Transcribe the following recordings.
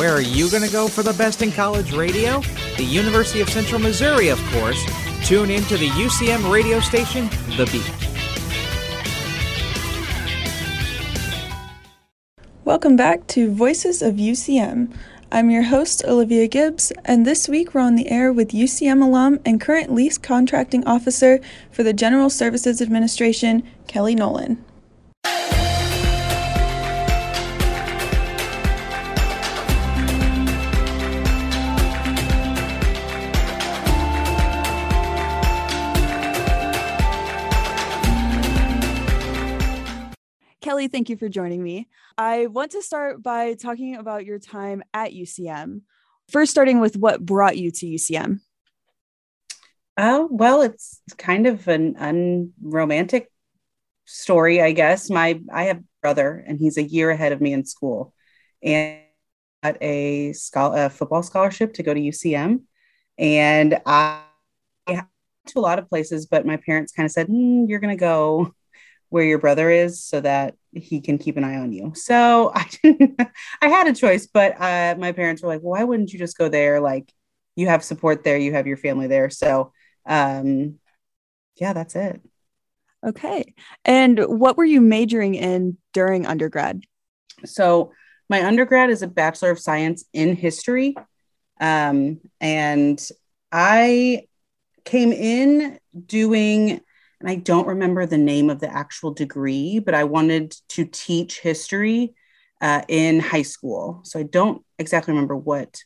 Where are you going to go for the best in college radio? The University of Central Missouri, of course. Tune in to the UCM radio station, The Beat. Welcome back to Voices of UCM. I'm your host, Olivia Gibbs, and this week we're on the air with UCM alum and current lease contracting officer for the General Services Administration, Kelly Nolan. Kelly, thank you for joining me. I want to start by talking about your time at UCM. First, starting with what brought you to UCM. Oh, well, it's kind of an unromantic story, I guess. My I have a brother and he's a year ahead of me in school and got a, a football scholarship to go to UCM. And I went to a lot of places, but my parents kind of said, mm, you're going to go where your brother is so that he can keep an eye on you. So I didn't, I had a choice, but uh, my parents were like, why wouldn't you just go there? Like you have support there, you have your family there. So um, yeah, that's it. Okay. And what were you majoring in during undergrad? So my undergrad is a Bachelor of Science in History. Um, and I came in doing and I don't remember the name of the actual degree, but I wanted to teach history uh, in high school. So I don't exactly remember what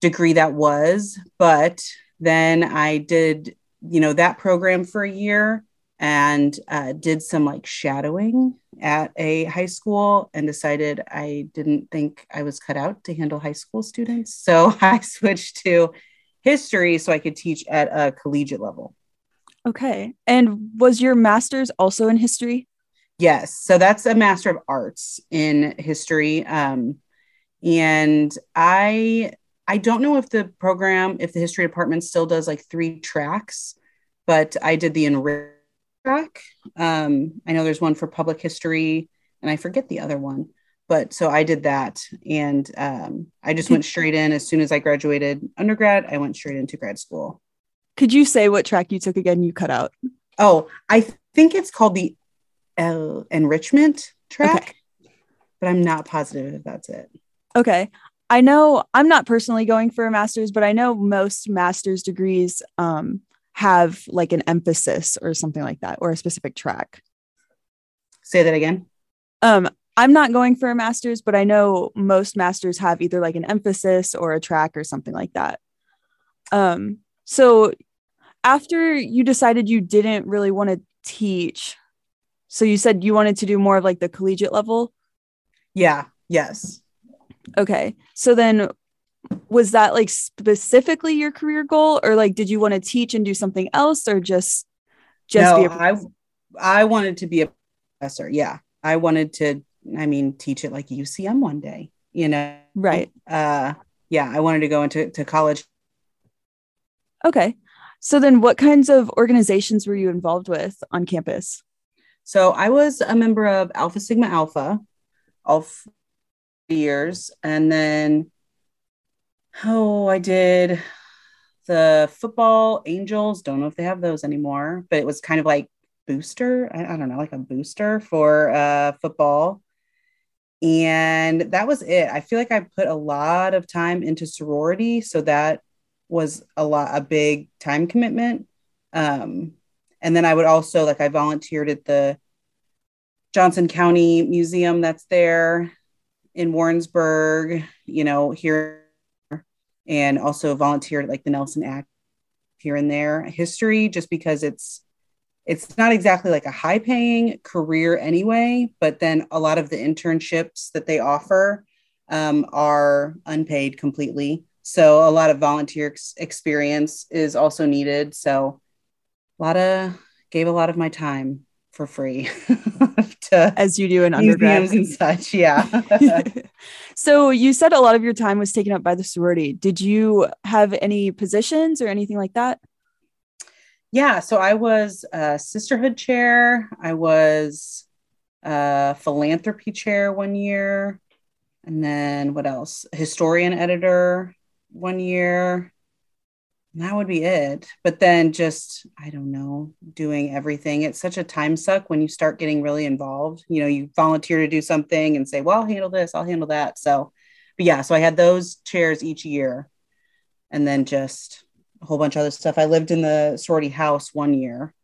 degree that was, but then I did, you know, that program for a year and uh, did some like shadowing at a high school and decided I didn't think I was cut out to handle high school students. So I switched to history so I could teach at a collegiate level. Okay. And was your master's also in history? Yes. So that's a master of arts in history. Um, and I I don't know if the program, if the history department still does like three tracks, but I did the enrich track. Um, I know there's one for public history, and I forget the other one. But so I did that, and um, I just went straight in as soon as I graduated undergrad. I went straight into grad school. Could you say what track you took again? You cut out. Oh, I think it's called the L enrichment track, okay. but I'm not positive if that's it. Okay. I know I'm not personally going for a master's, but I know most master's degrees um, have like an emphasis or something like that, or a specific track. Say that again. Um, I'm not going for a master's, but I know most masters have either like an emphasis or a track or something like that. Um, so after you decided you didn't really want to teach, so you said you wanted to do more of like the collegiate level? Yeah, yes. Okay. So then was that like specifically your career goal or like did you want to teach and do something else or just just no, be a professor? I I wanted to be a professor. Yeah. I wanted to I mean teach at like UCM one day, you know. Right. Uh yeah, I wanted to go into to college. Okay. So then what kinds of organizations were you involved with on campus? So I was a member of Alpha Sigma Alpha all f- years. And then, oh, I did the football angels. Don't know if they have those anymore, but it was kind of like booster. I, I don't know, like a booster for uh, football. And that was it. I feel like I put a lot of time into sorority. So that was a lot a big time commitment. Um, and then i would also like i volunteered at the johnson county museum that's there in warrensburg you know here and also volunteered at like the Nelson-Atkins here and there. History just because it's it's not exactly like a high paying career anyway but then a lot of the internships that they offer um, are unpaid completely so a lot of volunteer ex- experience is also needed. So a lot of gave a lot of my time for free to as you do in undergrad and such. Yeah. so you said a lot of your time was taken up by the sorority. Did you have any positions or anything like that? Yeah. So I was a sisterhood chair. I was a philanthropy chair one year. and then what else? Historian editor one year. That would be it. But then just, I don't know, doing everything. It's such a time suck when you start getting really involved. You know, you volunteer to do something and say, well, I'll handle this, I'll handle that. So, but yeah, so I had those chairs each year and then just a whole bunch of other stuff. I lived in the sorority house one year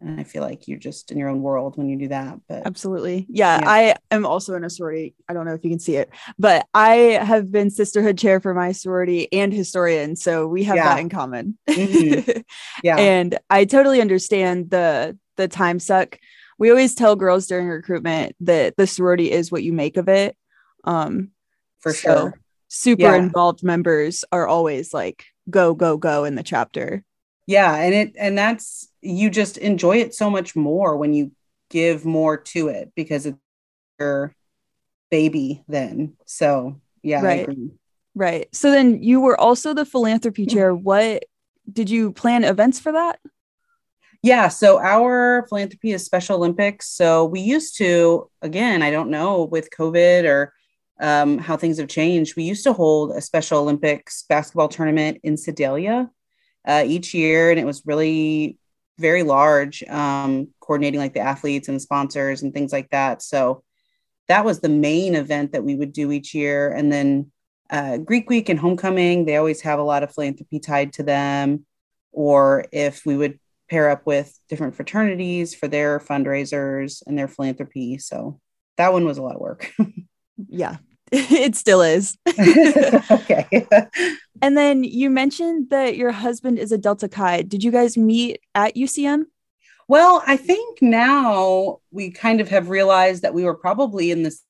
and I feel like you're just in your own world when you do that. But absolutely, yeah, yeah, I am also in a sorority. I don't know if you can see it, but I have been sisterhood chair for my sorority and historian, so we have yeah. that in common. Mm-hmm. Yeah, and I totally understand the the time suck. We always tell girls during recruitment that the sorority is what you make of it. Um, for so sure, super yeah. involved members are always like go go go in the chapter yeah and it and that's you just enjoy it so much more when you give more to it because it's your baby then. So yeah right. right. So then you were also the philanthropy chair. What did you plan events for that? Yeah so our philanthropy is special olympics. So we used to again i don't know with covid or um, how things have changed we used to hold a special olympics basketball tournament in sedalia uh, each year, and it was really very large, um, coordinating like the athletes and sponsors and things like that. So that was the main event that we would do each year. And then uh, Greek Week and Homecoming, they always have a lot of philanthropy tied to them. Or if we would pair up with different fraternities for their fundraisers and their philanthropy. So that one was a lot of work. yeah, it still is. okay. and then you mentioned that your husband is a Delta Chi. Did you guys meet at UCM? Well, I think now we kind of have realized that we were probably in this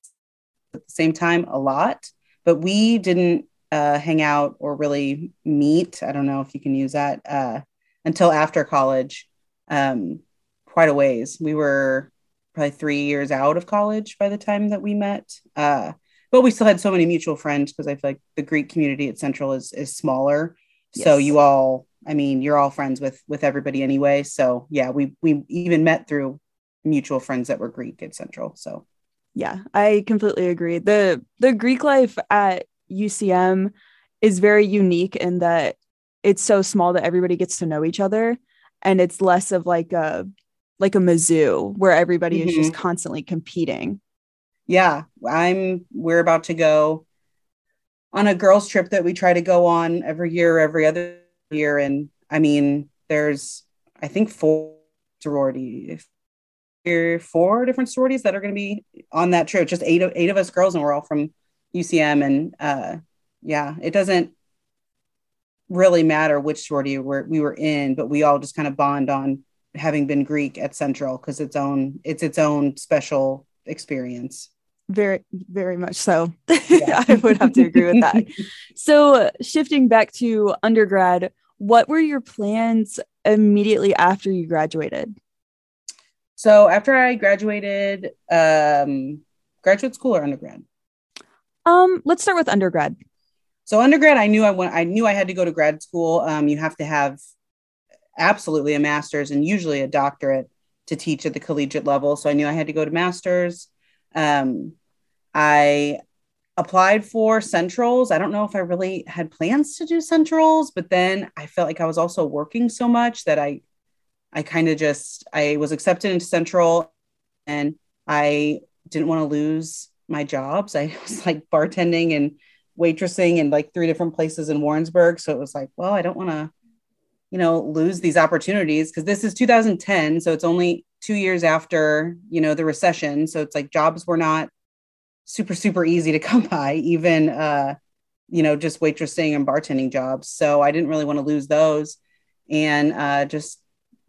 at the same time a lot, but we didn't uh, hang out or really meet. I don't know if you can use that uh, until after college. Um, quite a ways. We were probably three years out of college by the time that we met. Uh, but we still had so many mutual friends because I feel like the Greek community at Central is is smaller. Yes. So you all, I mean, you're all friends with with everybody anyway. So yeah, we we even met through mutual friends that were Greek at Central. So yeah, I completely agree. The the Greek life at UCM is very unique in that it's so small that everybody gets to know each other and it's less of like a like a Mizzou where everybody mm-hmm. is just mm-hmm. constantly competing yeah, I'm we're about to go on a girls trip that we try to go on every year, every other year. And I mean, there's I think four sororities, four different sororities that are going to be on that trip. Just eight of eight of us girls, and we're all from UCM. And uh, yeah, it doesn't really matter which sorority we're, we were in, but we all just kind of bond on having been Greek at Central because its own it's its own special experience very very much so. Yeah. i would have to agree with that. So shifting back to undergrad what were your plans immediately after you graduated? So after i graduated um graduate school or undergrad? Um let's start with undergrad. So undergrad i knew i went i knew i had to go to grad school. Um you have to have absolutely a master's and usually a doctorate to teach at the collegiate level. So i knew i had to go to master's. Um, I applied for centrals. I don't know if I really had plans to do centrals, but then I felt like I was also working so much that I I kind of just I was accepted into central and I didn't want to lose my jobs. I was like bartending and waitressing in like three different places in Warrensburg. So it was like, well, I don't want to, you know, lose these opportunities because this is 2010. So it's only two years after you know the recession so it's like jobs were not super super easy to come by even uh you know just waitressing and bartending jobs. So i didn't really want to lose those. And uh just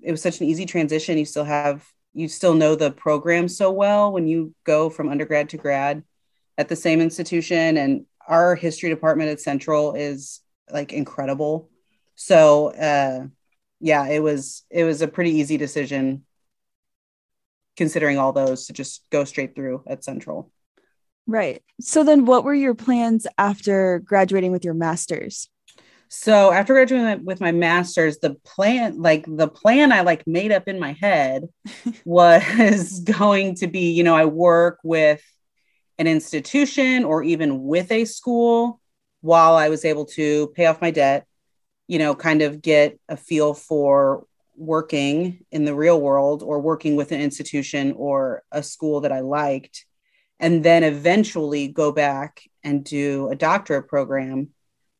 it was such an easy transition. You still have you still know the program so well when you go from undergrad to grad at the same institution. And our history department at central is like incredible. So uh yeah it was it was a pretty easy decision considering all those to just go straight through at Central. Right. So then what were your plans after graduating with your masters? So after graduating with my masters, the plan, like the plan I like made up in my head was going to be, you know, I work with an institution or even with a school while I was able to pay off my debt, you know, kind of get a feel for working in the real world or working with an institution or a school that I liked, and then eventually go back and do a doctorate program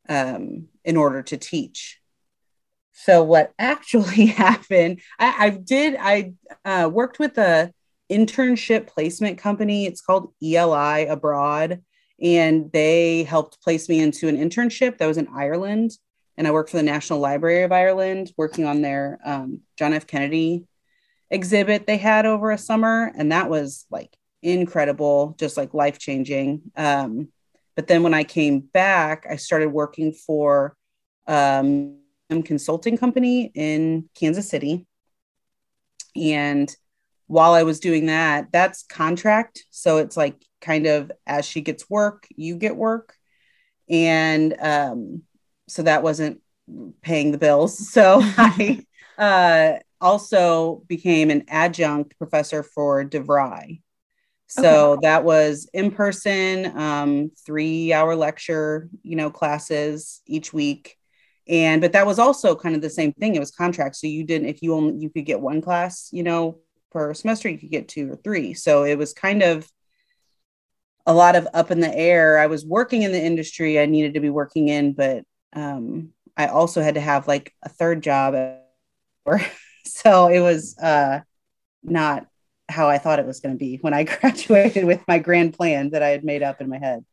um, in order to teach. So what actually happened? I, I did. I uh, worked with a internship placement company. It's called ELI Abroad, and they helped place me into an internship that was in Ireland. And I worked for the National Library of Ireland, working on their um, John F. Kennedy exhibit they had over a summer, and that was like incredible, just like life changing. Um, but then when I came back, I started working for um, a consulting company in Kansas City. And while I was doing that, that's contract. So it's like kind of as she gets work, you get work. And um, so that wasn't paying the bills. So I uh, also became an adjunct professor for DeVry. So okay. that was in person, um, three hour lecture, you know, classes each week. And but that was also kind of the same thing. It was contract. So you didn't, if you only you could get one class, you know, per semester, you could get two or three. So it was kind of a lot of up in the air. I was working in the industry I needed to be working in, but um, I also had to have like a third job. so it was uh, not how I thought it was going to be when I graduated with my grand plan that I had made up in my head.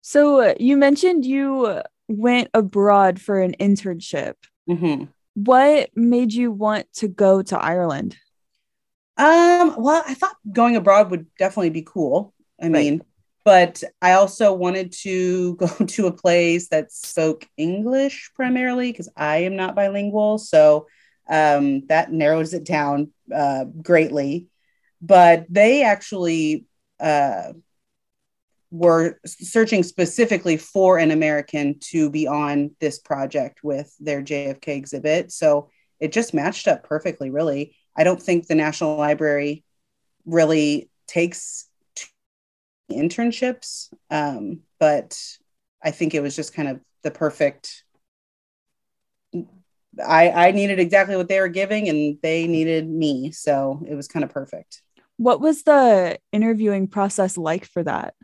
So uh, you mentioned you went abroad for an internship. Mm-hmm. What made you want to go to Ireland? Um, well, I thought going abroad would definitely be cool. I right. mean, but I also wanted to go to a place that spoke English primarily because I am not bilingual. So um, that narrows it down uh, greatly but they actually uh, were searching specifically for an American to be on this project with their JFK exhibit. So it just matched up perfectly, really. I don't think the National Library really takes internships, um, but I think it was just kind of the perfect. I, I needed exactly what they were giving, and they needed me. So it was kind of perfect. What was the interviewing process like for that?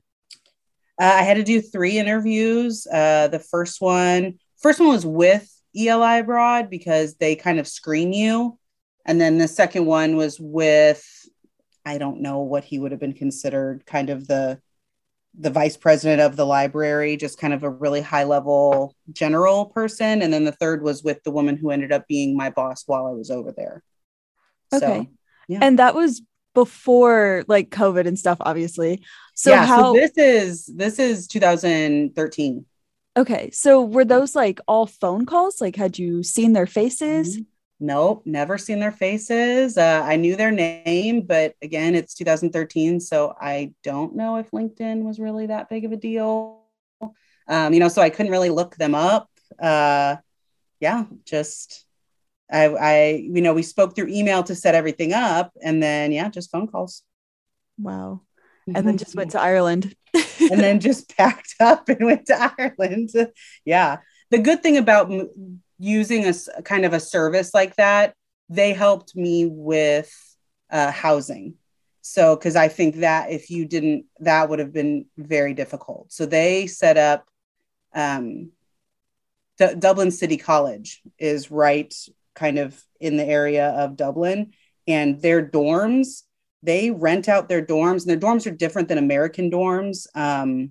Uh, I had to do three interviews. Uh, the first one, first one was with ELI Abroad because they kind of screen you, and then the second one was with, I don't know what he would have been considered, kind of the the vice president of the library, just kind of a really high level general person, and then the third was with the woman who ended up being my boss while I was over there. Okay. So, yeah. And that was before like COVID and stuff, obviously. So yeah, how so this is this is 2013. Okay. So were those like all phone calls? Like had you seen their faces? Mm-hmm. Nope, never seen their faces. Uh, I knew their name, but again, it's 2013, so I don't know if LinkedIn was really that big of a deal. Um, you know, so I couldn't really look them up. Uh, yeah, just I, I, you know, we spoke through email to set everything up, and then yeah, just phone calls. Wow. And then just went to Ireland. and then just packed up and went to Ireland. yeah. The good thing about m- using a kind of a service like that, they helped me with uh, housing. So, because I think that if you didn't, that would have been very difficult. So they set up um, D- Dublin City College is right kind of in the area of Dublin, and their dorms they rent out their dorms, and their dorms are different than American dorms. Um,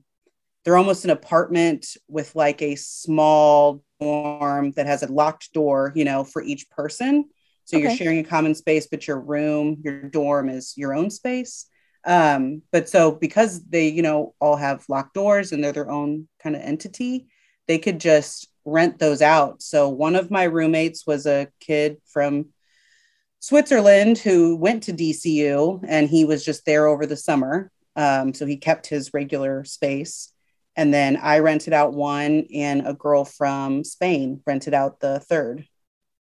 they're almost an apartment with like a small dorm that has a locked door, you know, for each person. So okay. you're sharing a common space, but your room, your dorm is your own space. Um, but so because they, you know, all have locked doors and they're their own kind of entity, they could just rent those out. So one of my roommates was a kid from Switzerland who went to DCU and he was just there over the summer. Um, so he kept his regular space. And then I rented out one, and a girl from Spain rented out the third.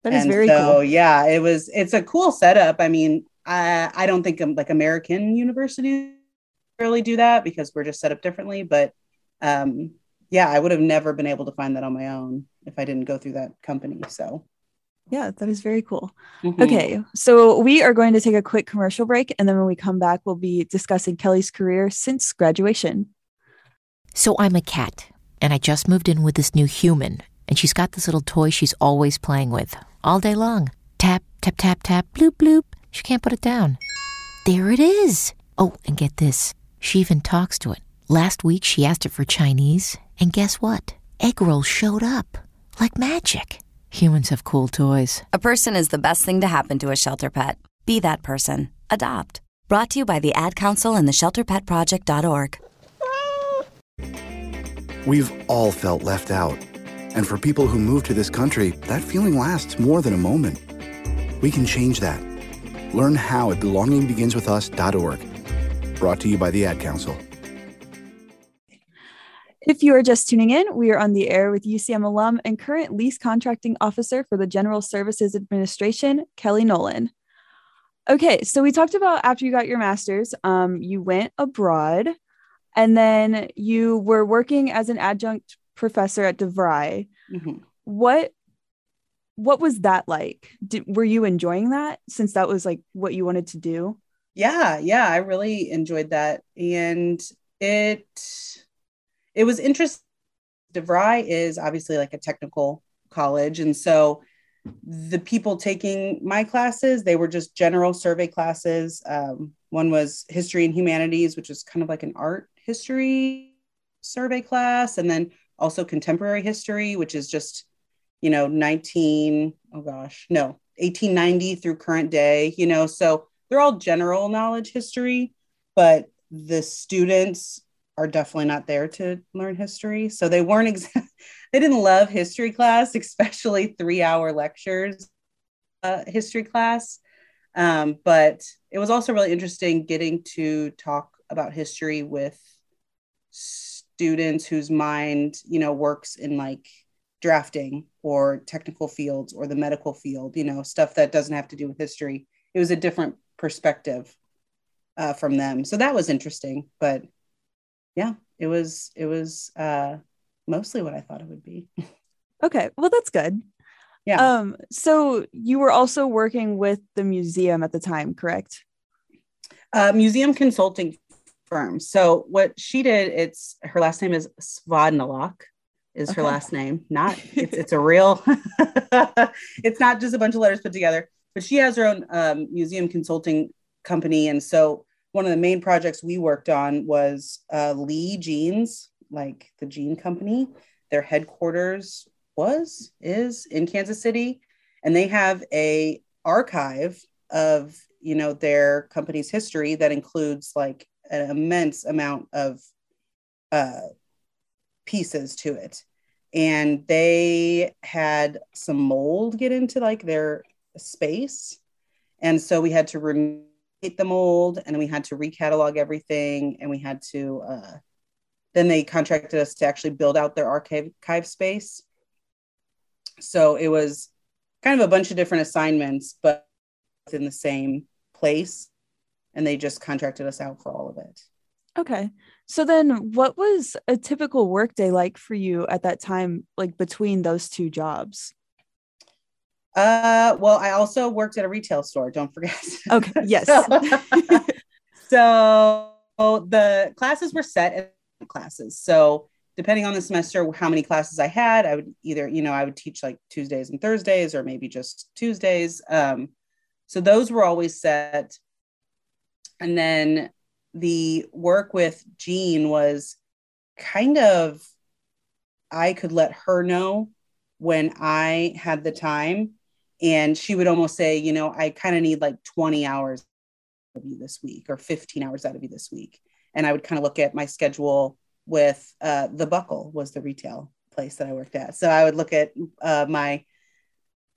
That is and very so, cool. Yeah, it was. It's a cool setup. I mean, I I don't think um, like American universities really do that because we're just set up differently. But um, yeah, I would have never been able to find that on my own if I didn't go through that company. So yeah, that is very cool. Mm-hmm. Okay, so we are going to take a quick commercial break. And then when we come back, we'll be discussing Kelly's career since graduation. So I'm a cat, and I just moved in with this new human, and she's got this little toy she's always playing with all day long. Tap, tap, tap, tap, bloop, bloop. She can't put it down. There it is. Oh, and get this she even talks to it. Last week she asked it for Chinese, and guess what? Egg rolls showed up like magic. Humans have cool toys. A person is the best thing to happen to a shelter pet. Be that person. Adopt. Brought to you by the Ad Council and the ShelterPetProject.org. We've all felt left out. And for people who move to this country, that feeling lasts more than a moment. We can change that. Learn how at belongingbeginswithus.org. Brought to you by the Ad Council. If you are just tuning in, we are on the air with UCM alum and current lease contracting officer for the General Services Administration, Kelly Nolan. Okay, so we talked about after you got your master's, um, you went abroad and then you were working as an adjunct professor at DeVry. Mm-hmm. What what was that like? Did, were you enjoying that since that was like what you wanted to do? Yeah, yeah, I really enjoyed that, and it it was interesting. DeVry is obviously like a technical college, and so the people taking my classes they were just general survey classes. Um, one was history and humanities, which is kind of like an art history survey class, and then also contemporary history, which is just, you know, 19, oh gosh, no, 1890 through current day, you know, so they're all general knowledge history, but the students are definitely not there to learn history. So they weren't, ex- they didn't love history class, especially three hour lectures, uh, history class. Um, but it was also really interesting getting to talk about history with students whose mind you know works in like drafting or technical fields or the medical field you know stuff that doesn't have to do with history it was a different perspective uh, from them so that was interesting but yeah it was it was uh, mostly what i thought it would be okay well that's good yeah um so you were also working with the museum at the time correct uh, museum consulting firm. So what she did, it's her last name is Svadnalak is okay. her last name. Not it's it's a real it's not just a bunch of letters put together, but she has her own um, museum consulting company. And so one of the main projects we worked on was uh, Lee Jeans, like the jean company. Their headquarters was is in Kansas City, and they have a archive of you know their company's history that includes like an immense amount of uh, pieces to it. And they had some mold get into like their space. And so we had to remove the mold and we had to recatalog everything and we had to uh, then they contracted us to actually build out their archive, archive space so it was kind of a bunch of different assignments but in the same place and they just contracted us out for all of it. Okay. So then what was a typical workday like for you at that time like between those two jobs? Uh well, I also worked at a retail store, don't forget. Okay. Yes. so, so the classes were set in classes. So depending on the semester how many classes I had, I would either, you know, I would teach like Tuesdays and Thursdays or maybe just Tuesdays. Um so those were always set and then the work with Jean was kind of, I could let her know when I had the time. And she would almost say, you know, I kind of need like 20 hours of you this week or 15 hours out of you this week. And I would kind of look at my schedule with uh, the Buckle was the retail place that I worked at. So I would look at uh, my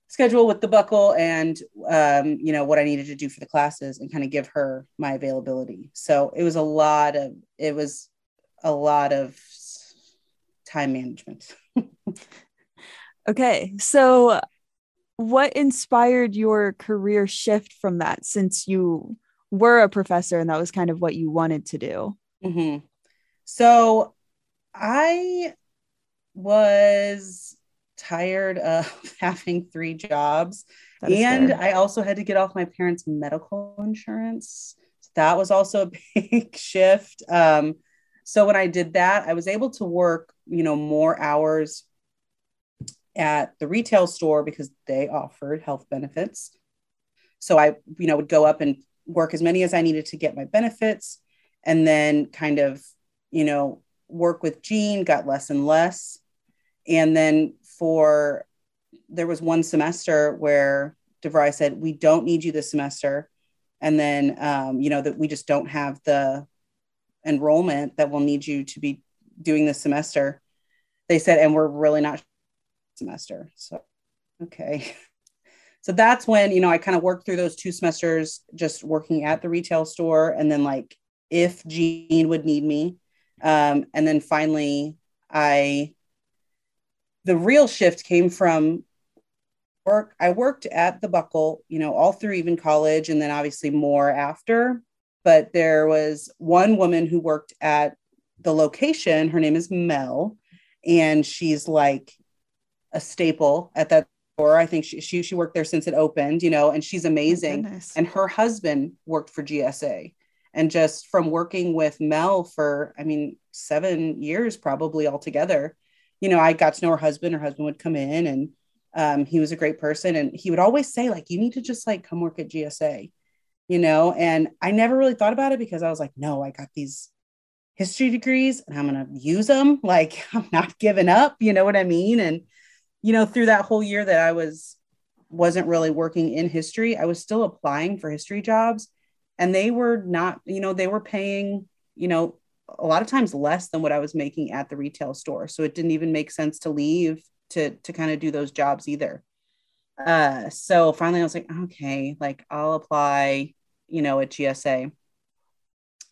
schedule with the buckle and um, you know what i needed to do for the classes and kind of give her my availability so it was a lot of it was a lot of time management okay so what inspired your career shift from that since you were a professor and that was kind of what you wanted to do hmm So I was tired of having three jobs. And fair. I also had to get off my parents' medical insurance. That was also a big shift. Um, so when I did that, I was able to work, you know, more hours at the retail store because they offered health benefits. So I, you know, would go up and work as many as I needed to get my benefits and then kind of, you know, work with Jean, got less and less. And then for there was one semester where DeVry said, we don't need you this semester. And then, um, you know, that we just don't have the enrollment that we'll need you to be doing this semester. They said, and we're really not semester. So, okay. So that's when, you know, I kind of worked through those two semesters just working at the retail store. And then, like, if Jean would need me. Um, and then finally, I, the real shift came from work. I worked at the Buckle, you know, all through even college and then obviously more after. But there was one woman who worked at the location. Her name is Mel, and she's like a staple at that store. I think she, she, she worked there since it opened, you know, and she's amazing. goodness. And her husband worked for GSA. And just from working with Mel for, I mean, seven years probably altogether, you know, I got to know her husband. Her husband would come in and um, he was a great person. And he would always say, like, you need to just like come work at GSA, you know? And I never really thought about it because I was like, no, I got these history degrees and I'm going to use them. Like, I'm not giving up, you know what I mean? And, you know, through that whole year that I was, wasn't really working in history, I was still applying for history jobs and they were not, you know, they were paying, you know, a lot of times less than what I was making at the retail store. So it didn't even make sense to leave to to kind of do those jobs either. Uh, so finally I was like, okay, like I'll apply, you know, at GSA.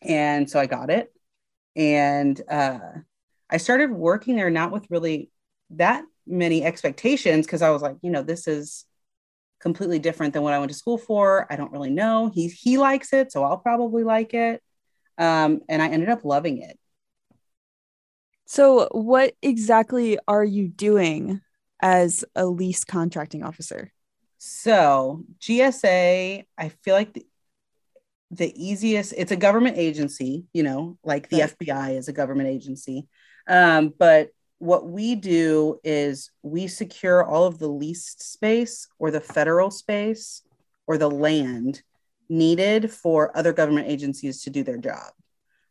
And so I got it. And uh, I started working there not with really that many expectations because I was like, you know, this is completely different than what I went to school for. I don't really know. He he likes it, so I'll probably like it. Um, and I ended up loving it. So, what exactly are you doing as a lease contracting officer? So GSA, I feel like the, the easiest. It's a government agency, you know, like the Right. FBI is a government agency. Um, but what we do is we secure all of the leased space or the federal space or the land needed for other government agencies to do their job.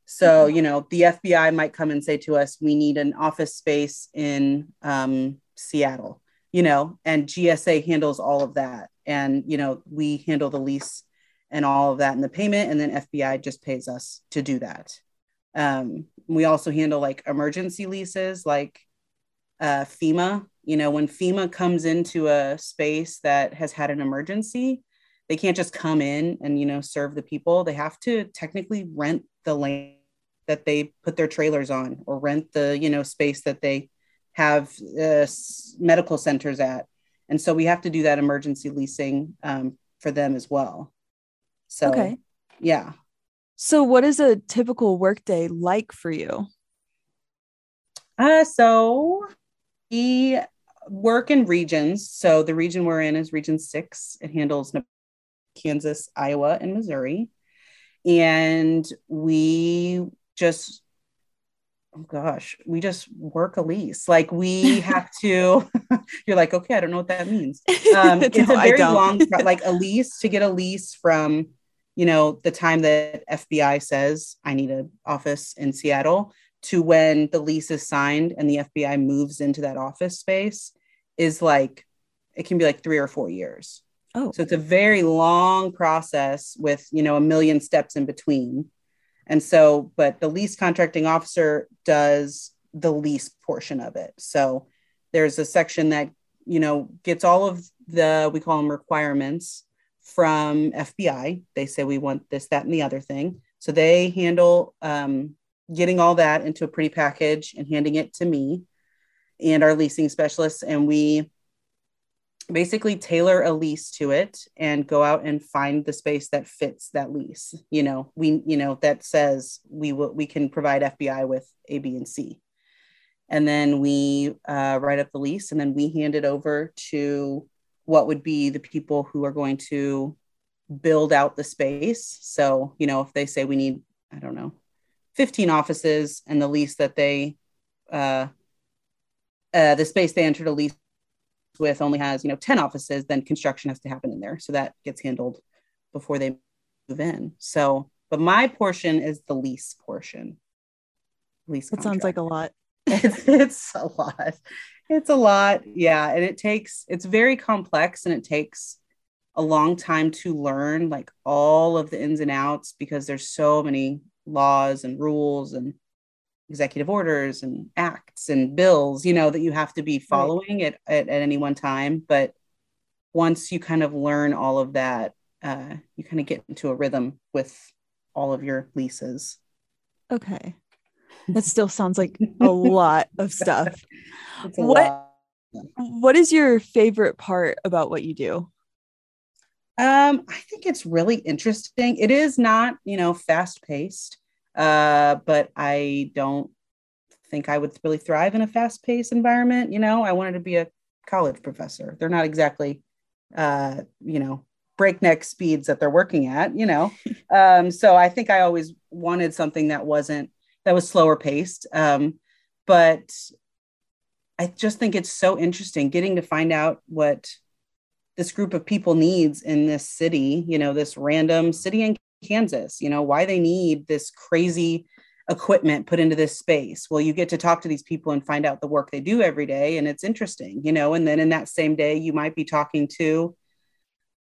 So, you know, the FBI might come and say to us, we need an office space in um, Seattle, you know, and GSA handles all of that. And, you know, we handle the lease and all of that and the payment. And then FBI just pays us to do that. Um, we also handle like emergency leases, like uh, FEMA. You know, when FEMA comes into a space that has had an emergency, they can't just come in and you know serve the people. They have to technically rent the land that they put their trailers on, or rent the you know space that they have uh, medical centers at. And so we have to do that emergency leasing um, for them as well. So Okay. yeah. So, what is a typical workday like for you? Uh, so we work in regions. So the region we're in is Region Six. It handles Kansas, Iowa, and Missouri. And we just, oh gosh, we just work a lease. Like we have to. you're like, okay, I don't know what that means. Um, it's No, a I very long, like a lease to get a lease from, you know, the time that FBI says I need an office in Seattle to when the lease is signed and the FBI moves into that office space is like it can be like three or four years. Oh, So it's a very long process with, you know, a million steps in between. And so, but the lease contracting officer does the lease portion of it. So there's a section that, you know, gets all of the, we call them requirements from FBI. They say we want this, that, and the other thing. So they handle um, getting all that into a pretty package and handing it to me and our leasing specialists. And we basically tailor a lease to it and go out and find the space that fits that lease you know we you know that says we will we can provide fbi with a b and c and then we uh, write up the lease and then we hand it over to what would be the people who are going to build out the space. So you know if they say we need i don't know 15 offices and the lease that they uh, uh, the space they entered a lease with only has you know 10 offices then construction has to happen in there. So that gets handled before they move in. So but my portion is the lease portion. Lease that sounds like a lot. It's, it's a lot it's a lot yeah and it takes it's very complex and it takes a long time to learn like all of the ins and outs because there's so many laws and rules and executive orders and acts and bills, you know, that you have to be following right. at, at, at any one time. But once you kind of learn all of that, uh, you kind of get into a rhythm with all of your leases. Okay. That still sounds like a lot of stuff. what lot. what is your favorite part about what you do? Um, I think it's really interesting. It is not, you know, fast paced. Uh, but I don't think I would really thrive in a fast paced environment. You know, I wanted to be a college professor. They're not exactly, uh, you know, breakneck speeds that they're working at, you know. um, so I think I always wanted something that wasn't, that was slower paced. Um, but I just think it's so interesting getting to find out what this group of people needs in this city, you know, this random city in Kansas, you know, why they need this crazy equipment put into this space. Well, you get to talk to these people and find out the work they do every day, and it's interesting, you know. And then in that same day, you might be talking to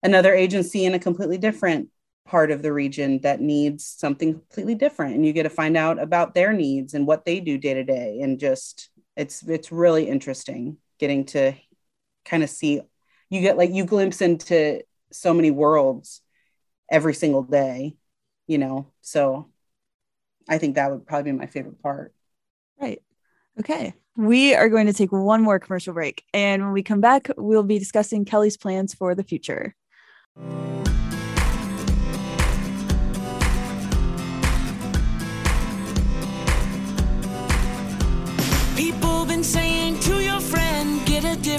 another agency in a completely different part of the region that needs something completely different, and you get to find out about their needs and what they do day to day. And just it's it's really interesting getting to kind of see you get like you glimpse into so many worlds every single day, you know. So I think that would probably be my favorite part. Right. Okay. We are going to take one more commercial break. And when we come back, we'll be discussing Kelly's plans for the future.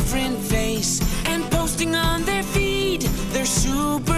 Different face, and posting on their feed, they're super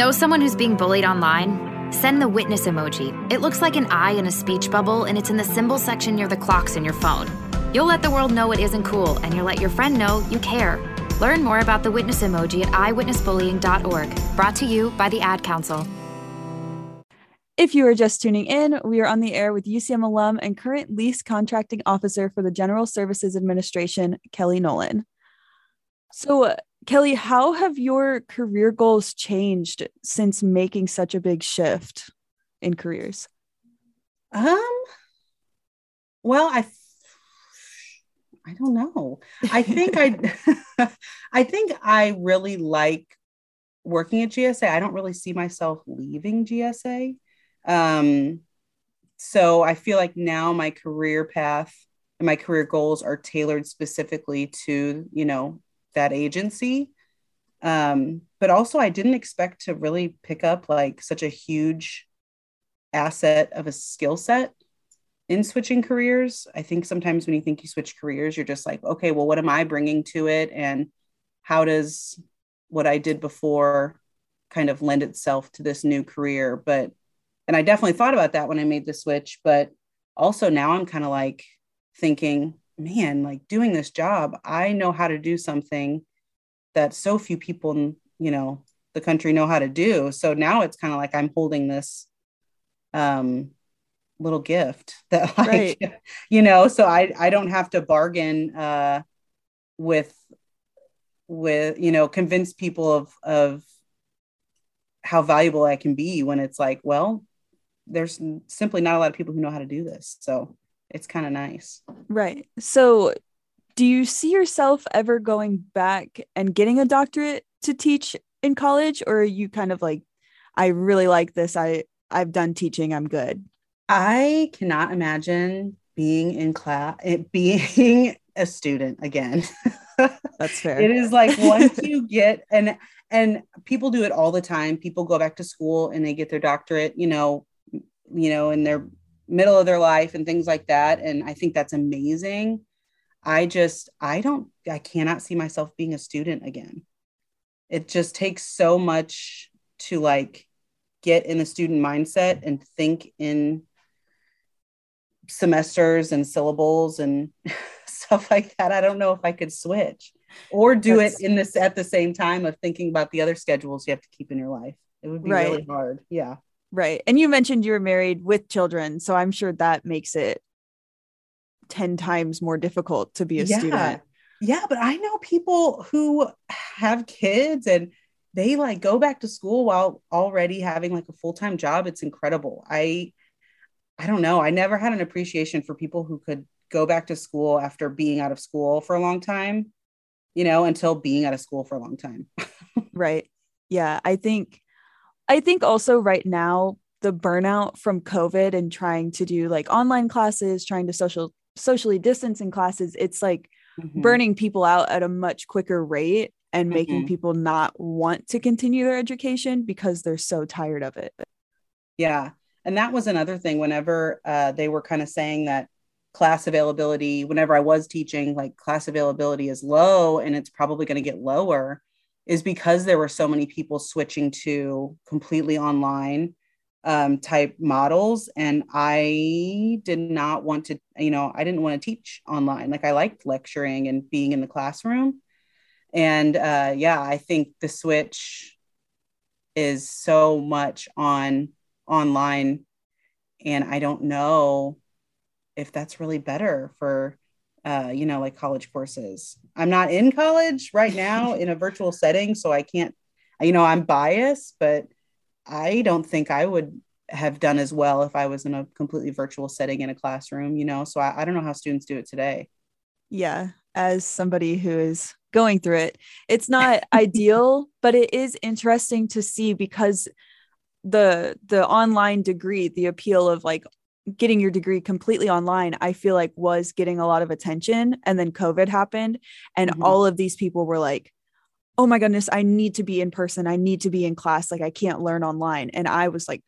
Know someone who's being bullied online? Send the witness emoji. It looks like an eye in a speech bubble, and it's in the symbol section near the clocks in your phone. You'll let the world know it isn't cool, and you'll let your friend know you care. Learn more about the witness emoji at iwitnessbullying.org. Brought to you by the Ad Council. If you are just tuning in, we are on the air with UCM alum and current lease contracting officer for the General Services Administration, Kelly Nolan. So, Kelly, how have your career goals changed since making such a big shift in careers? Um, well, I I don't know. I think I I think I really like working at GSA. I don't really see myself leaving GSA. Um, so I feel like now my career path and my career goals are tailored specifically to, you know, that agency. Um, but also, I didn't expect to really pick up like such a huge asset of a skill set in switching careers. I think sometimes when you think you switch careers, you're just like, okay, well, what am I bringing to it? And how does what I did before kind of lend itself to this new career? But, and I definitely thought about that when I made the switch. But also now I'm kind of like thinking, man, like doing this job, I know how to do something that so few people in, you know, the country know how to do. So now it's kind of like I'm holding this um little gift that like right. you know, so I I don't have to bargain uh with with you know convince people of of how valuable I can be when it's like, well, there's simply not a lot of people who know how to do this. So it's kind of nice. Right. So do you see yourself ever going back and getting a doctorate to teach in college or are you kind of like I really like this. I I've done teaching. I'm good. I cannot imagine being in class, being a student again. That's fair. it is like once you get and and people do it all the time. People go back to school and they get their doctorate, you know, you know, in their middle of their life and things like that. And I think that's amazing. I just I don't I cannot see myself being a student again. It just takes so much to like get in the student mindset and think in semesters and syllables and stuff like that. I don't know if I could switch or do That's, it in this at the same time of thinking about the other schedules you have to keep in your life. It would be right. really hard. Yeah. Right. And you mentioned you were married with children. So I'm sure that makes it 10 times more difficult to be a yeah. student. Yeah. But I know people who have kids and they like go back to school while already having like a full-time job. It's incredible. I I don't know. I never had an appreciation for people who could go back to school after being out of school for a long time, you know, until being out of school for a long time. right. Yeah. I think, I think also right now, the burnout from COVID and trying to do like online classes, trying to social, socially distance in classes, it's like mm-hmm. burning people out at a much quicker rate and mm-hmm. making people not want to continue their education because they're so tired of it. Yeah and that was another thing whenever uh, they were kind of saying that class availability whenever i was teaching like class availability is low and it's probably going to get lower is because there were so many people switching to completely online um, type models and i did not want to you know i didn't want to teach online. Like i liked lecturing and being in the classroom. And uh, yeah i think the switch is so much on online and i don't know if that's really better for uh, you know like college courses. I'm not in college right now in a virtual setting so i can't you know i'm biased but i don't think i would have done as well if i was in a completely virtual setting in a classroom you know? So i, I don't know how students do it today. Yeah as somebody who is going through it it's not ideal but it is interesting to see because the the online degree the appeal of like getting your degree completely online i feel like was getting a lot of attention and then covid happened and mm-hmm. all of these people were like oh my goodness i need to be in person i need to be in class like i can't learn online. And i was like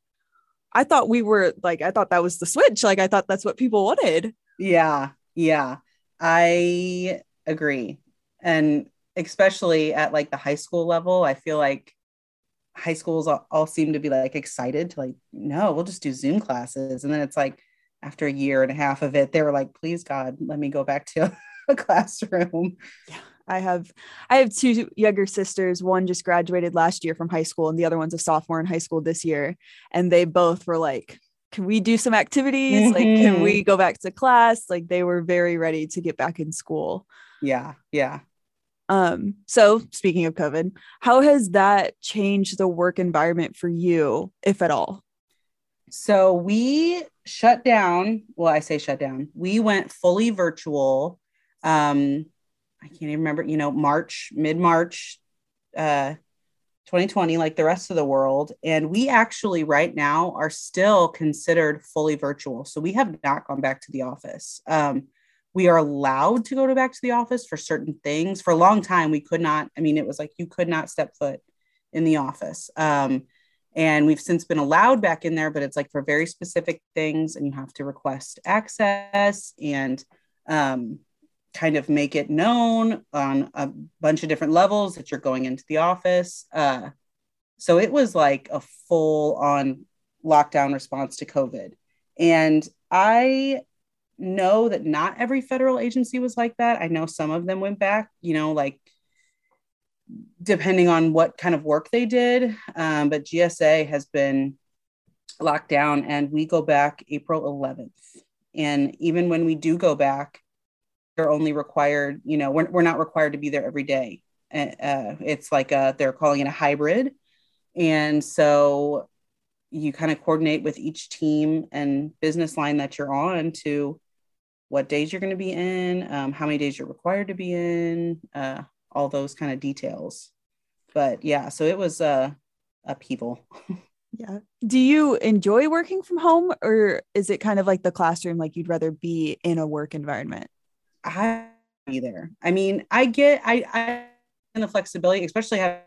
i thought we were like i thought that was the switch like i thought that's what people wanted. Yeah yeah i agree. And especially at like the high school level i feel like high schools all, all seem to be like excited to like no we'll just do zoom classes. And then it's like after a year and a half of it they were like please god let me go back to a classroom. Yeah i have i have two younger sisters. One just graduated last year from high school and the other one's a sophomore in high school this year. And they both were like can we do some activities? Mm-hmm. like can mm-hmm. we go back to class? Like they were very ready to get back in school. Yeah yeah um, so speaking of COVID, how has that changed the work environment for you, if at all? So we shut down. Well, I say shut down. We went fully virtual. Um, I can't even remember, you know, March, mid March, uh, 2020, like the rest of the world. And we actually, right now, are still considered fully virtual. So we have not gone back to the office. Um, we are allowed to go to back to the office for certain things. For a long time we could not i mean it was like you could not step foot in the office. Um, and we've since been allowed back in there but it's like for very specific things and you have to request access and um, kind of make it known on a bunch of different levels that you're going into the office. Uh, so it was like a full on lockdown response to covid. And i know that not every federal agency was like that. I know some of them went back, you know, like depending on what kind of work they did. Um, but GSA has been locked down and we go back April 11th. And even when we do go back, they're only required, you know, we're, we're not required to be there every day. Uh, it's like a, they're calling it a hybrid. And so you kind of coordinate with each team and business line that you're on to what days you're going to be in, um, how many days you're required to be in, uh, all those kind of details. But yeah, so it was uh, upheaval. Yeah. Do you enjoy working from home or is it kind of like the classroom, like you'd rather be in a work environment? I either. I mean, I get I I and the flexibility, especially have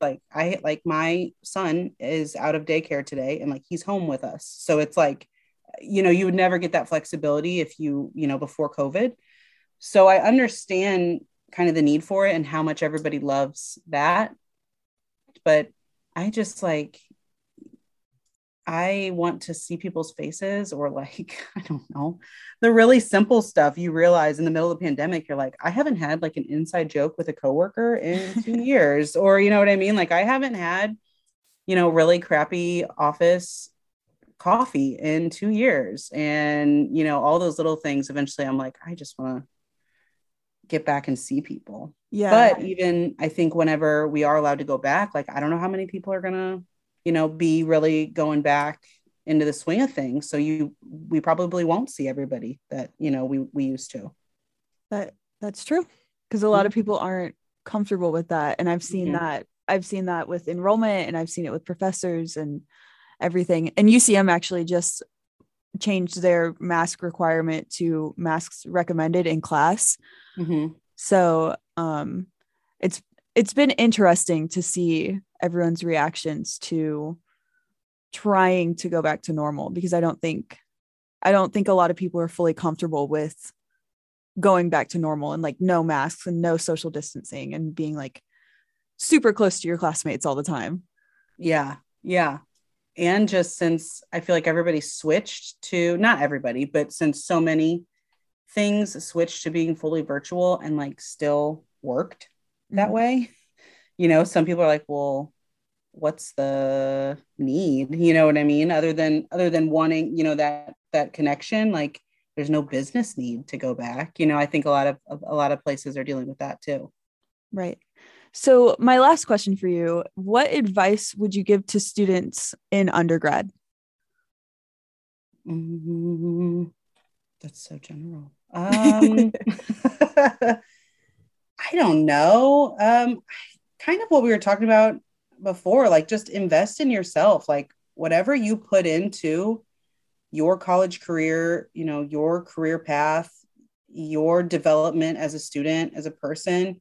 like I like my son is out of daycare today and like he's home with us. So it's like, you know, you would never get that flexibility if you, you know, before COVID. So I understand kind of the need for it and how much everybody loves that. But I just like I want to see people's faces or like, I don't know, the really simple stuff you realize in the middle of the pandemic, you're like, I haven't had like an inside joke with a coworker in two years. Or, you know what I mean? Like, I haven't had, you know, really crappy office coffee in two years. And, you know, all those little things. Eventually, I'm like, I just want to get back and see people. Yeah. But even I think whenever we are allowed to go back, like, I don't know how many people are going to you know, be really going back into the swing of things. So you, we probably won't see everybody that, you know, we, we used to. That that's true. Cause a lot of people aren't comfortable with that. And I've seen Mhm. that, I've seen that with enrollment and I've seen it with professors and everything. And UCM actually just changed their mask requirement to masks recommended in class. Mhm. So um it's it's been interesting to see everyone's reactions to trying to go back to normal because I don't think I don't think a lot of people are fully comfortable with going back to normal and like no masks and no social distancing and being like super close to your classmates all the time. Yeah. Yeah. And just since I feel like everybody switched to not everybody, but since so many things switched to being fully virtual and like still worked that Mhm. way, you know, some people are like, well, what's the need? You know what I mean? Other than other than wanting, you know, that that connection, like there's no business need to go back. You know, I think a lot of a lot of places are dealing with that too. Right. So my last question for you, what advice would you give to students in undergrad? Mm, that's so general. Um, I don't know. Um, kind of what we were talking about before, like just invest in yourself. Like whatever you put into your college career, you know, your career path, your development as a student, as a person,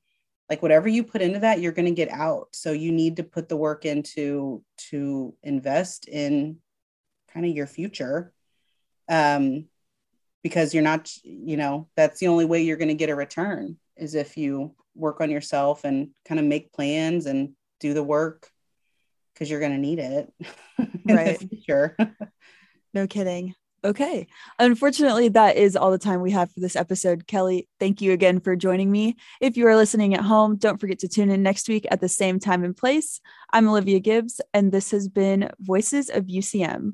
like whatever you put into that, you're going to get out. So you need to put the work into to invest in kind of your future um, because you're not, you know, that's the only way you're going to get a return is if you work on yourself and kind of make plans and do the work because you're going to need it in Right. the future. No kidding. Okay. Unfortunately, that is all the time we have for this episode. Kelly, thank you again for joining me. If you are listening at home, don't forget to tune in next week at the same time and place. I'm Olivia Gibbs, and this has been Voices of UCM.